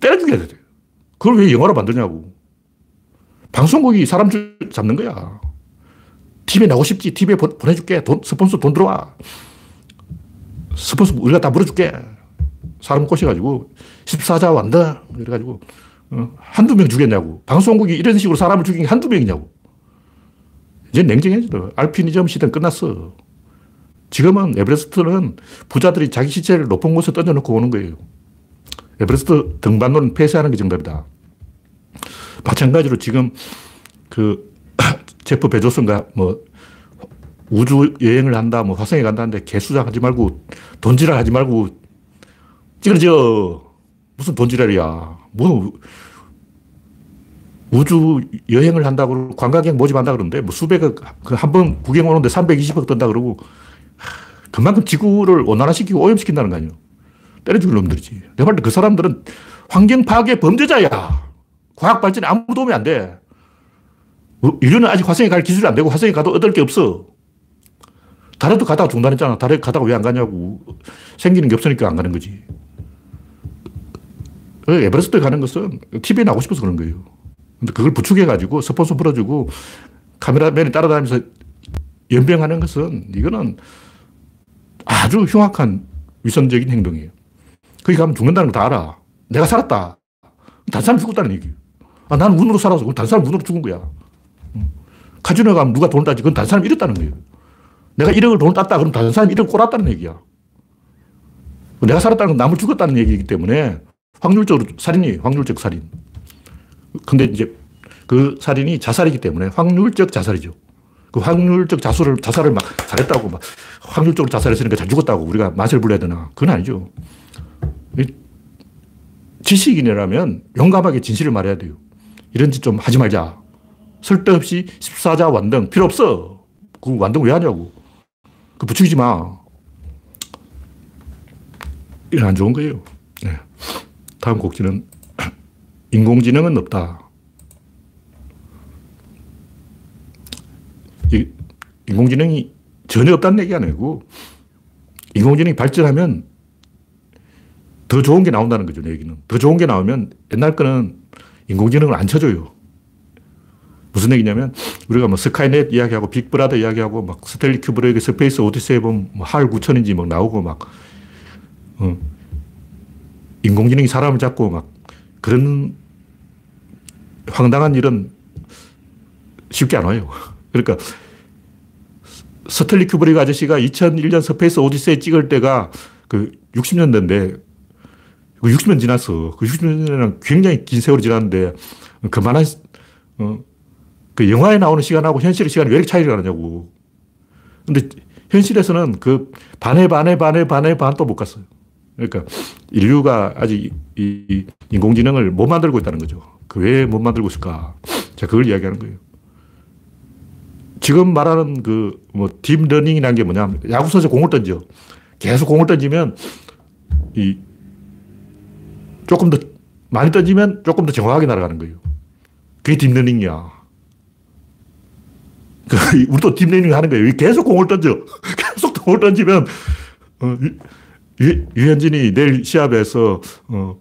때려 죽여야 돼. 그걸 왜 영화로 만드냐고. 방송국이 사람 잡는 거야. TV에 나오고 싶지. TV에 보 내줄게. 돈, 스폰서 돈 들어와. 스폰서 우리가 다 물어줄게. 사람 꼬셔가지고 14자 완다. 이래가지고 어, 한두 명 죽였냐고. 방송국이 이런 식으로 사람을 죽인 게 한두 명이냐고. 이제 냉정해져. 알피니즘 시대는 끝났어. 지금은 에베레스트는 부자들이 자기 시체를 높은 곳에 던져놓고 오는 거예요. 에베레스트 등반로는 폐쇄하는 게 정답이다. 마찬가지로 지금 그 제프 베조스인가 뭐 우주 여행을 한다, 뭐 화성에 간다는데 개수작 하지 말고 돈지랄 하지 말고 찌그러져. 무슨 돈지랄이야. 뭐 우주 여행을 한다고 관광객 모집한다 그러는데 뭐 수백억 그 한 번 구경 오는데 320억 든다 그러고 그만큼 지구를 온난화시키고 오염시킨다는 거 아니에요. 때려 죽일 놈들이지. 내가 볼때그 사람들은 환경 파괴 범죄자야. 과학 발전에 아무 도움이 안 돼. 뭐 인류는 아직 화성에 갈 기술이 안 되고 화성에 가도 얻을 게 없어. 달에도 가다가 중단했잖아. 달에 가다가 왜 안 가냐고. 생기는 게 없으니까 안 가는 거지. 그 에베레스트 가는 것은 TV에 나오고 싶어서 그런 거예요. 근데 그걸 부축해가지고 스폰서 풀어주고 카메라맨이 따라다니면서 연병하는 것은 이거는 아주 흉악한 위선적인 행동이에요. 거기 가면 죽는다는 거 다 알아. 내가 살았다. 단 사람 죽었다는 얘기예요. 아, 나는 운으로 살아서 단 사람 운으로 죽은 거야. 카지노 가면 누가 돈을 따지? 그건 다른 사람이 잃었다는 거예요. 내가 1억을 돈을 땄다. 그럼 다른 사람이 1억 꼬랐다는 얘기야. 내가 살았다는 건 남을 죽었다는 얘기이기 때문에 확률적으로 살인이 확률적 살인. 근데 이제 그 살인이 자살이기 때문에 확률적 자살이죠. 그 확률적 자수를, 자살을 막 잘했다고 막 확률적으로 자살했으니까 잘 죽었다고 우리가 맛을 불러야 되나. 그건 아니죠. 지식인이라면 용감하게 진실을 말해야 돼요. 이런 짓 좀 하지 말자. 쓸데없이 14자 완등 필요 없어. 그 완등 왜 하냐고. 그 부추기지 마. 이건 안 좋은 거예요. 네. 다음 곡지는 인공지능은 없다. 이 인공지능이 전혀 없다는 얘기 아니고 인공지능이 발전하면 더 좋은 게 나온다는 거죠, 얘기는. 더 좋은 게 나오면 옛날 거는 인공지능을 안 쳐줘요. 무슨 얘기냐면 우리가 뭐 스카이넷 이야기하고 빅브라더 이야기하고 막 스탠리 큐브릭의 스페이스 오디세이 보면 뭐 HAL 9천인지 막 나오고 막 어. 인공지능이 사람을 잡고 막 그런 황당한 일은 쉽게 안 와요. 그러니까 스탠리 큐브릭 아저씨가 2001년 스페이스 오디세이 찍을 때가 그 60년대인데 60년 지났어. 그 60년은 굉장히 긴 세월이 지났는데 그만한 어, 그 영화에 나오는 시간하고 현실의 시간이 왜 이렇게 차이가 나냐고. 근데 현실에서는 그 반에 반에 반에 반에 반도 못 갔어요. 그러니까 인류가 아직 이 인공지능을 못 만들고 있다는 거죠. 그 왜 못 만들고 있을까? 자, 그걸 이야기하는 거예요. 지금 말하는 그, 뭐, 딥러닝이라는 게 뭐냐면, 야구 선수 공을 던져. 계속 공을 던지면, 이, 조금 더, 많이 던지면 조금 더 정확하게 날아가는 거예요. 그게 딥러닝이야. 그, 우리도 딥러닝 하는 거예요. 계속 공을 던져. 계속 공을 던지면, 어, 류, 류현진이 내일 시합에서, 어,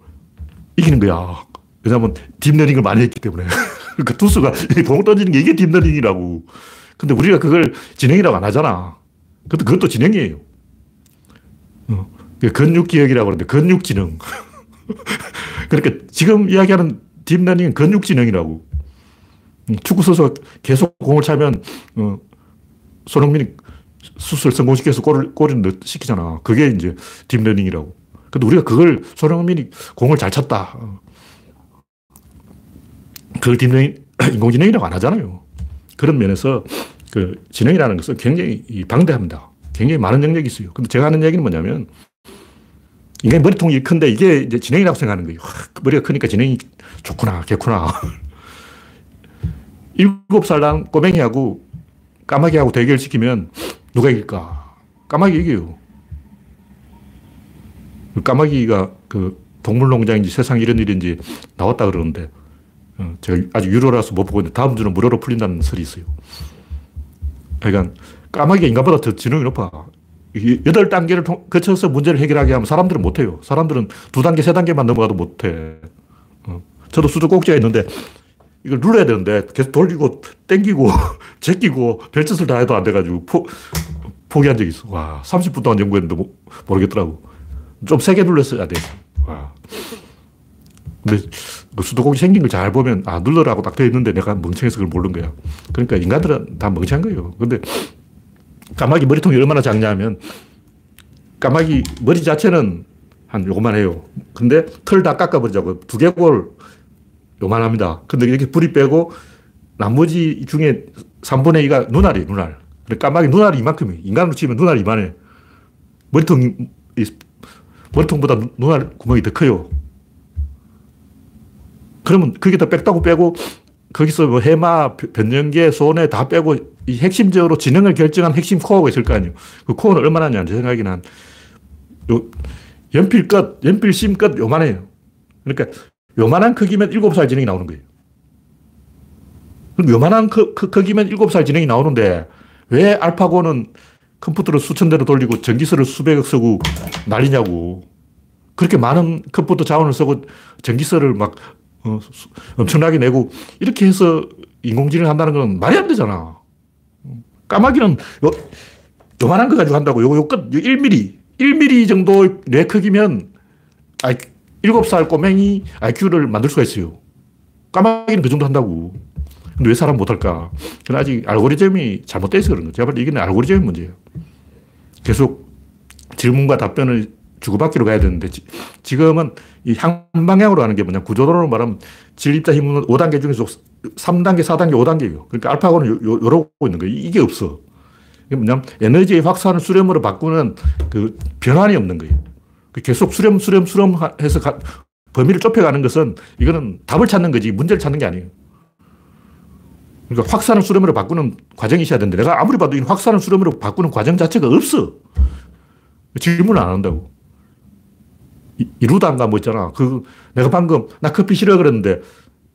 이기는 거야. 왜냐면 딥러닝을 많이 했기 때문에. 그 투수가 공 던지는 게 이게 딥러닝이라고. 근데 우리가 그걸 지능이라고 안 하잖아. 그것도, 그것도 지능이에요. 어. 근육기억이라고 그러는데 근육지능. 그러니까 지금 이야기하는 딥러닝은 근육지능이라고. 음, 축구 선수가 계속 공을 차면, 어, 손흥민이 슛을 성공시켜서 골을, 골을 넣, 시키잖아. 그게 이제 딥러닝이라고. 근데 우리가 그걸 손흥민이 공을 잘 찼다. 어. 그걸 딥러닝, 인공지능이라고 안 하잖아요. 그런 면에서 그 지능이라는 것은 굉장히 방대합니다. 굉장히 많은 영역이 있어요. 근데 제가 하는 얘기는 뭐냐면 인간의 머리통이 큰데 이게 이제 지능이라고 생각하는 거예요. 그 머리가 크니까 지능이 좋구나, 개구나. 일곱 살난 꼬맹이하고 까마귀하고 대결 시키면 누가 이길까? 까마귀 이겨요. 그 까마귀가 그 동물농장인지 세상 이런 일인지 나왔다 그러는데 어, 제가 아직 유로라서 못 보고 있는데 다음 주는 무료로 풀린다는 설이 있어요. 그러니까 까마귀가 인간보다 더 지능이 높아. 여덟 단계를 거쳐서 문제를 해결하게 하면 사람들은 못해요. 사람들은 두 단계, 세 단계만 넘어가도 못해. 어. 저도 수도 꼭지가 있는데 이걸 눌러야 되는데 계속 돌리고 땡기고 제끼고 별짓을 다 해도 안 돼가지고 포, 포기한 적이 있어. 와, 30분 동안 연구했는데 모르겠더라고. 좀 세게 눌렀어야 돼. 와. 근데 그 수도꼭지 생긴 걸 잘 보면 아 눌러라고 딱 되어 있는데 내가 멍청해서 그걸 모르는 거야. 그러니까 인간들은 다 멍청한 거예요. 근데 까마귀 머리통이 얼마나 작냐면 까마귀 머리 자체는 한 요만해요. 근데 털 다 깎아버리자고 두개골 요만합니다. 근데 이렇게 뿌리 빼고 나머지 중에 3분의 2가 눈알이에요, 눈알. 까마귀 눈알이 이만큼이 인간으로 치면 눈알이 이만해. 머리통, 머리통보다 눈알 구멍이 더 커요. 그러면 거기다 뺐다고 빼고 거기서 뭐 해마, 변연계, 소내 다 빼고 이 핵심적으로 지능을 결정한 핵심 코어가 있을 거 아니에요. 그 코어는 얼마나 냐제 생각에는 한 요, 연필 끝, 연필 심 끝 요만해요. 그러니까 요만한 크기면 7살 지능이 나오는 거예요. 그럼 요만한 크, 크, 크기면 7살 지능이 나오는데 왜 알파고는 컴퓨터를 수천 대로 돌리고 전기세를 수백억 쓰고 난리냐고. 그렇게 많은 컴퓨터 자원을 쓰고 전기세를 막 어, 엄청나게 내고 이렇게 해서 인공지능을 한다는 건 말이 안 되잖아. 까마귀는 요, 요만한 거 가지고 한다고. 요, 요 끝, 1mm. 1mm 정도 뇌 크기면 아 7살 꼬맹이 IQ를 만들 수가 있어요. 까마귀는 그 정도 한다고. 근데 왜 사람 못할까? 그건 아직 알고리즘이 잘못되어 있어 그런 거죠. 제가 이게 알고리즘의 문제예요. 계속 질문과 답변을 주고받기로 가야 되는데 지, 금은이 향방향으로 가는 게 뭐냐 구조론으로 말하면 진립자 힘은 5단계 중에서 3단계, 4단계, 5단계예요. 그러니까 알파고는 요, 요, 러고 있는 거예요. 이게 없어. 이게 뭐냐면 에너지의 확산을 수렴으로 바꾸는 그 변환이 없는 거예요. 그 계속 수렴, 수렴, 수렴 해서 가, 범위를 좁혀가는 것은 이거는 답을 찾는 거지 문제를 찾는 게 아니에요. 그러니까 확산을 수렴으로 바꾸는 과정이 있어야 되는데 내가 아무리 봐도 이 확산을 수렴으로 바꾸는 과정 자체가 없어. 질문을 안 한다고. 이루단가 뭐 있잖아. 그, 내가 방금, 나 커피 싫어 그랬는데,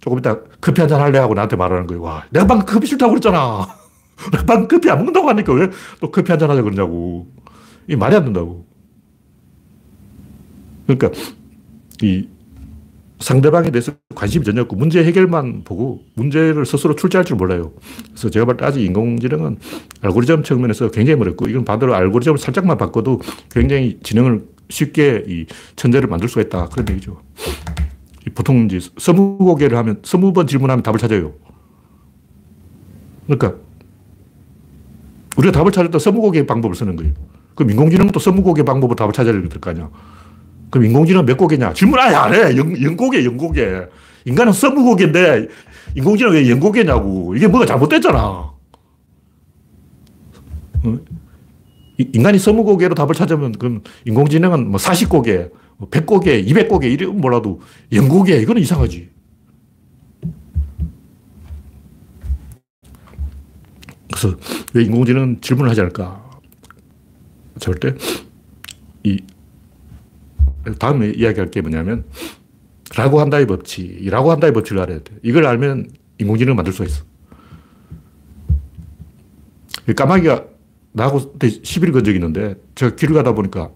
조금 이따 커피 한 잔 할래 하고 나한테 말하는 거예요. 와, 내가 방금 커피 싫다고 그랬잖아. 내가 방금 커피 안 먹는다고 하니까 왜 또 커피 한 잔 하자 그러냐고. 이 말이 안 된다고. 그러니까, 이 상대방에 대해서 관심이 전혀 없고 문제 해결만 보고 문제를 스스로 출제할 줄 몰라요. 그래서 제가 볼 때 아직 인공지능은 알고리즘 측면에서 굉장히 어렵고 이건 반대로 알고리즘을 살짝만 바꿔도 굉장히 지능을 쉽게 이 천재를 만들 수가 있다. 그런 얘기죠. 보통 이제 서무고개를 하면 스무 번 질문하면 답을 찾아요. 그러니까 우리가 답을 찾을 때 서무고개 방법을 쓰는 거예요. 그럼 인공지능은 또 서무고개 방법으로 답을 찾아야 될 거 아니야. 그럼 인공지능 몇 고개냐? 질문 아예 안 해. 영, 영고개, 영고개. 인간은 서무고개인데 인공지능 왜 영고개냐고. 이게 뭐가 잘못됐잖아. 어? 인간이 서무고개로 답을 찾으면 그럼 인공지능은 뭐 40고개, 100고개, 200고개 이러면 몰라도 영고개 이거는 이상하지. 그래서 왜 인공지능은 질문을 하지 않을까? 절대 이 다음에 이야기할 게 뭐냐면 라고 한다의 법칙, 라고 한다의 법칙을 알아야 돼. 이걸 알면 인공지능을 만들 수가 있어. 까마귀가 나하고 시비를 건 적이 있는데 제가 길을 가다 보니까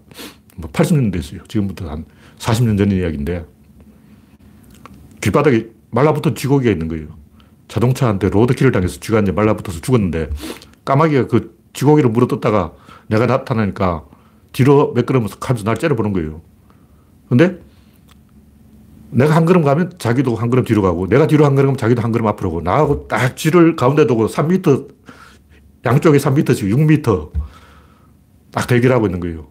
뭐 80년 됐어요. 지금부터 한 40년 전 이야기인데 길바닥에 말라붙은 쥐고기가 있는 거예요. 자동차한테 로드킬을 당해서 쥐가 이제 말라붙어서 죽었는데 까마귀가 그 쥐고기를 물어뜯다가 내가 나타나니까 뒤로 몇 걸음 하면서 날 째려보는 거예요. 근데 내가 한 걸음 가면 자기도 한 걸음 뒤로 가고 내가 뒤로 한 걸음 가면 자기도 한 걸음 앞으로 가고 나하고 딱 쥐를 가운데 두고 3m 양쪽에 3m씩 6m 딱 대기하고 있는 거예요.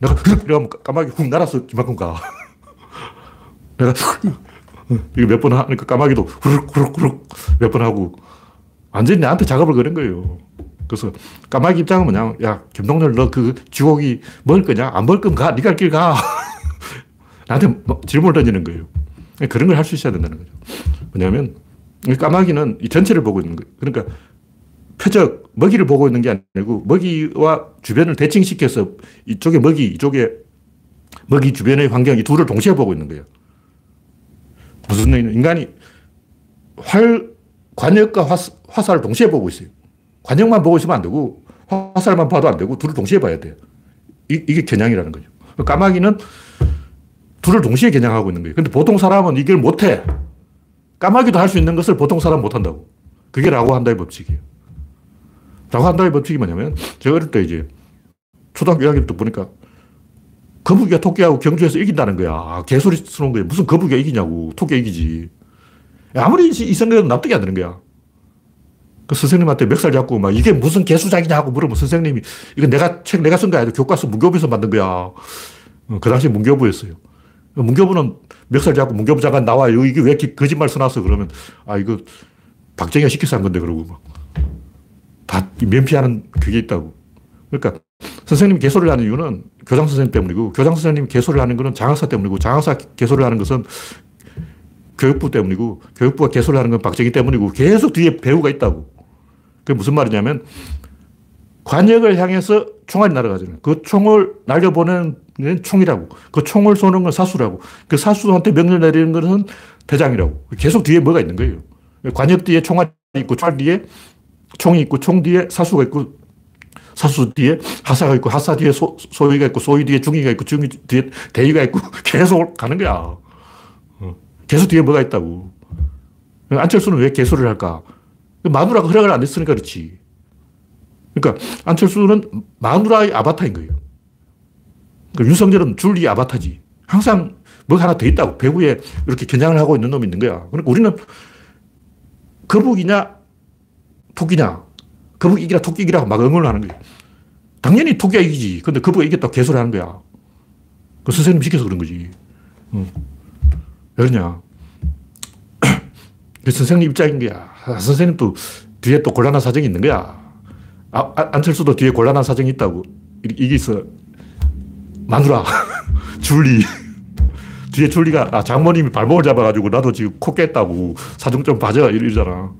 내가 이러면 까마귀 훅 날아서 이만큼 가. 내가 이거 몇 번 하니까 까마귀도 후룩 후룩 후룩 몇 번 하고 완전히 나한테 작업을 거는 거예요. 그래서 까마귀 입장은 뭐냐 야 김동렬 너그 쥐고기 먹을 거냐 안 먹을 거면 가 네가 길 가. 나한테 뭐 질문을 던지는 거예요. 그런 걸 할 수 있어야 된다는 거죠. 뭐냐면 까마귀는 이 전체를 보고 있는 거예요. 그러니까 표적, 먹이를 보고 있는 게 아니고 먹이와 주변을 대칭시켜서 이쪽에 먹이, 이쪽에 먹이 주변의 환경 이 둘을 동시에 보고 있는 거예요. 무슨 얘기냐. 인간이 활, 관역과 화, 화살을 동시에 보고 있어요. 관역만 보고 있으면 안 되고 화살만 봐도 안 되고 둘을 동시에 봐야 돼요. 이, 이게 겨냥이라는 거죠. 까마귀는 둘을 동시에 겨냥하고 있는 거예요. 근데 보통 사람은 이걸 못해. 까마귀도 할 수 있는 것을 보통 사람은 못한다고. 그게 라고 한다의 법칙이에요. 라고 한다의 법칙이 뭐냐면, 제가 어릴 때 이제 초등학교 1학년 때 보니까 거북이가 토끼하고 경주에서 이긴다는 거야. 아, 개소리 쓰는 거야. 무슨 거북이가 이기냐고. 토끼가 이기지. 아무리 이 생각은 납득이 안 되는 거야. 그 선생님한테 멱살 잡고 막 이게 무슨 개수작이냐고 물으면 선생님이 이거 내가 책 내가 쓴 거야. 교과서 문교부에서 만든 거야. 어, 그 당시 문교부였어요. 문교부는 멱살 잡고 문교부 장관 나와. 이게 왜 거짓말 써놨어? 그러면, 아, 이거 박정희가 시켜서 한 건데, 그러고 막. 다 면피하는 그게 있다고. 그러니까 선생님이 개소를 하는 이유는 교장 선생님 때문이고, 교장 선생님이 개소를 하는 거는 장학사 때문이고, 장학사 개소를 하는 것은 교육부 때문이고, 교육부가 개소를 하는 건 박정희 때문이고, 계속 뒤에 배우가 있다고. 그게 무슨 말이냐면, 관역을 향해서 총알이 날아가잖아요. 그 총을 날려보내는 총이라고. 그 총을 쏘는 건 사수라고. 그 사수한테 명령 내리는 것은 대장이라고. 계속 뒤에 뭐가 있는 거예요. 관역 뒤에 총알이 있고, 총알 뒤에 총이 있고, 총 뒤에 사수가 있고, 사수 뒤에 하사가 있고, 하사 뒤에 소, 소위가 있고, 소위 뒤에 중위가 있고, 중위 뒤에 대위가 있고, 계속 가는 거야. 어. 계속 뒤에 뭐가 있다고. 안철수는 왜 개소를 할까? 마누라가 허락을 안 했으니까 그렇지. 그러니까 안철수는 마누라의 아바타인 거예요. 그러니까 윤석열은 줄리 아바타지. 항상 뭐 하나 더 있다고. 배후에 이렇게 겨냥을 하고 있는 놈이 있는 거야. 그러니까 우리는 거북이냐, 토끼냐. 거북이 이기라, 토끼 이기라고 막 응원을 하는 거예요. 당연히 토끼가 이기지. 근데 거북이가 이겼다고 개소리 하는 거야. 그 선생님 시켜서 그런 거지. 응. 왜 그러냐. 그 선생님 입장인 거야. 아, 선생님도 뒤에 또 곤란한 사정이 있는 거야. 아, 아 안철수도 뒤에 곤란한 사정이 있다고. 이게 있어. 마누라, 줄리. 뒤에 줄리가, 아, 장모님이 발목을 잡아가지고 나도 지금 코 깼다고 사정 좀 봐줘. 이러잖아.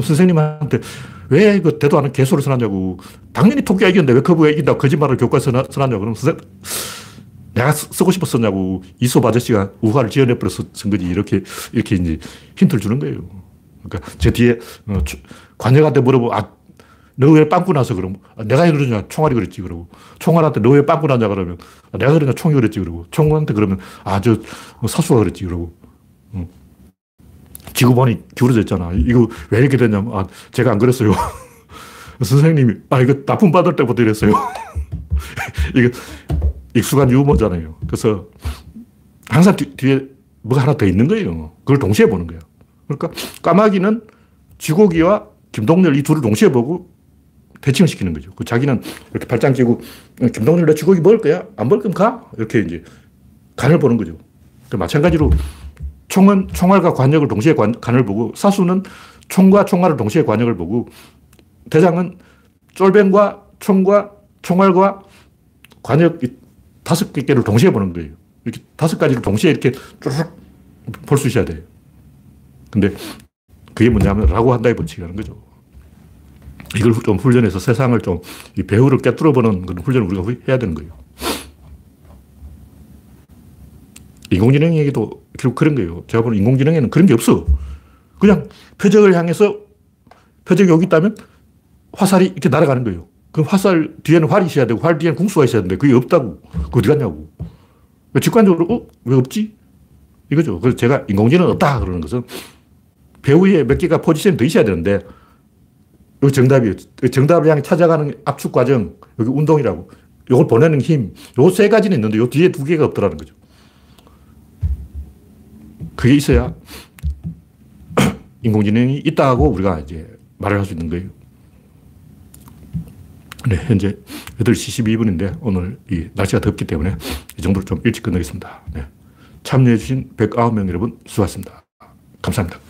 선생님한테 왜 이거 대도 않은 개소를 써놨냐고. 당연히 토끼가 이겼는데 왜 거북이가 이긴다고 거짓말을 교과서에 써놨냐고. 그럼 선생님, 내가 쓰고 싶었었냐고 이솝 아저씨가 우화를 지어내버려서 쓴 거지. 이렇게, 이렇게 이제 힌트를 주는 거예요. 그러니까 제 뒤에 어, 관역한테 물어보면, 아, 너 왜 빵꾸 나서 그러면, 아, 내가 그러냐, 총알이 그랬지, 그러고. 총알한테 너 왜 빵꾸 나냐, 그러면, 아, 내가 그러냐, 총이 그랬지, 그러고. 총알한테 그러면, 아, 저 사수가 그랬지, 그러고. 응. 지구본이 기울어져 있잖아. 이거 왜 이렇게 됐냐면, 아, 제가 안 그랬어요. 선생님이, 아, 이거 납품 받을 때부터 이랬어요. 이거 익숙한 유머잖아요. 그래서 항상 뒤, 뒤에 뭐가 하나 더 있는 거예요. 그걸 동시에 보는 거예요. 그러니까 까마귀는 쥐고기와 김동렬 이 둘을 동시에 보고 대칭을 시키는 거죠. 그 자기는 이렇게 발장 끼고 김동렬 너 쥐고기 먹을 거야? 안 먹을 거면 가? 이렇게 이제 간을 보는 거죠. 그 마찬가지로 총은 총알과 관역을 동시에 관, 간을 보고 사수는 총과 총알을 동시에 관역을 보고 대장은 쫄병과 총과 총알과 관역 다섯 개를 동시에 보는 거예요. 이렇게 다섯 가지를 동시에 이렇게 쭉 볼 수 있어야 돼요. 근데 그게 뭐냐면 라고 한다의 법칙이라는 거죠. 이걸 좀 훈련해서 세상을 좀 배후를 깨뚫어 보는 그런 훈련을 우리가 해야 되는 거예요. 인공지능 얘기도 결국 그런 거예요. 제가 보는 인공지능에는 그런 게 없어. 그냥 표적을 향해서 표적이 여기 있다면 화살이 이렇게 날아가는 거예요. 그 화살 뒤에는 활이 있어야 되고 활 뒤에는 궁수가 있어야 되는데 그게 없다고. 그 어디 갔냐고. 직관적으로 어? 왜 없지? 이거죠. 그래서 제가 인공지능 없다 그러는 것은 배우에 몇 개가 포지션이 더 있어야 되는데 여기 정답이에요. 정답을 향해 찾아가는 압축 과정, 여기 운동이라고. 이걸 보내는 힘, 요 세 가지는 있는데 요 뒤에 두 개가 없더라는 거죠. 그게 있어야 인공지능이 있다고 우리가 이제 말을 할 수 있는 거예요. 네, 현재 8시 12분인데 오늘 이 날씨가 덥기 때문에 이 정도로 좀 일찍 끝내겠습니다. 네. 참여해주신 109명 여러분 수고하셨습니다. 감사합니다.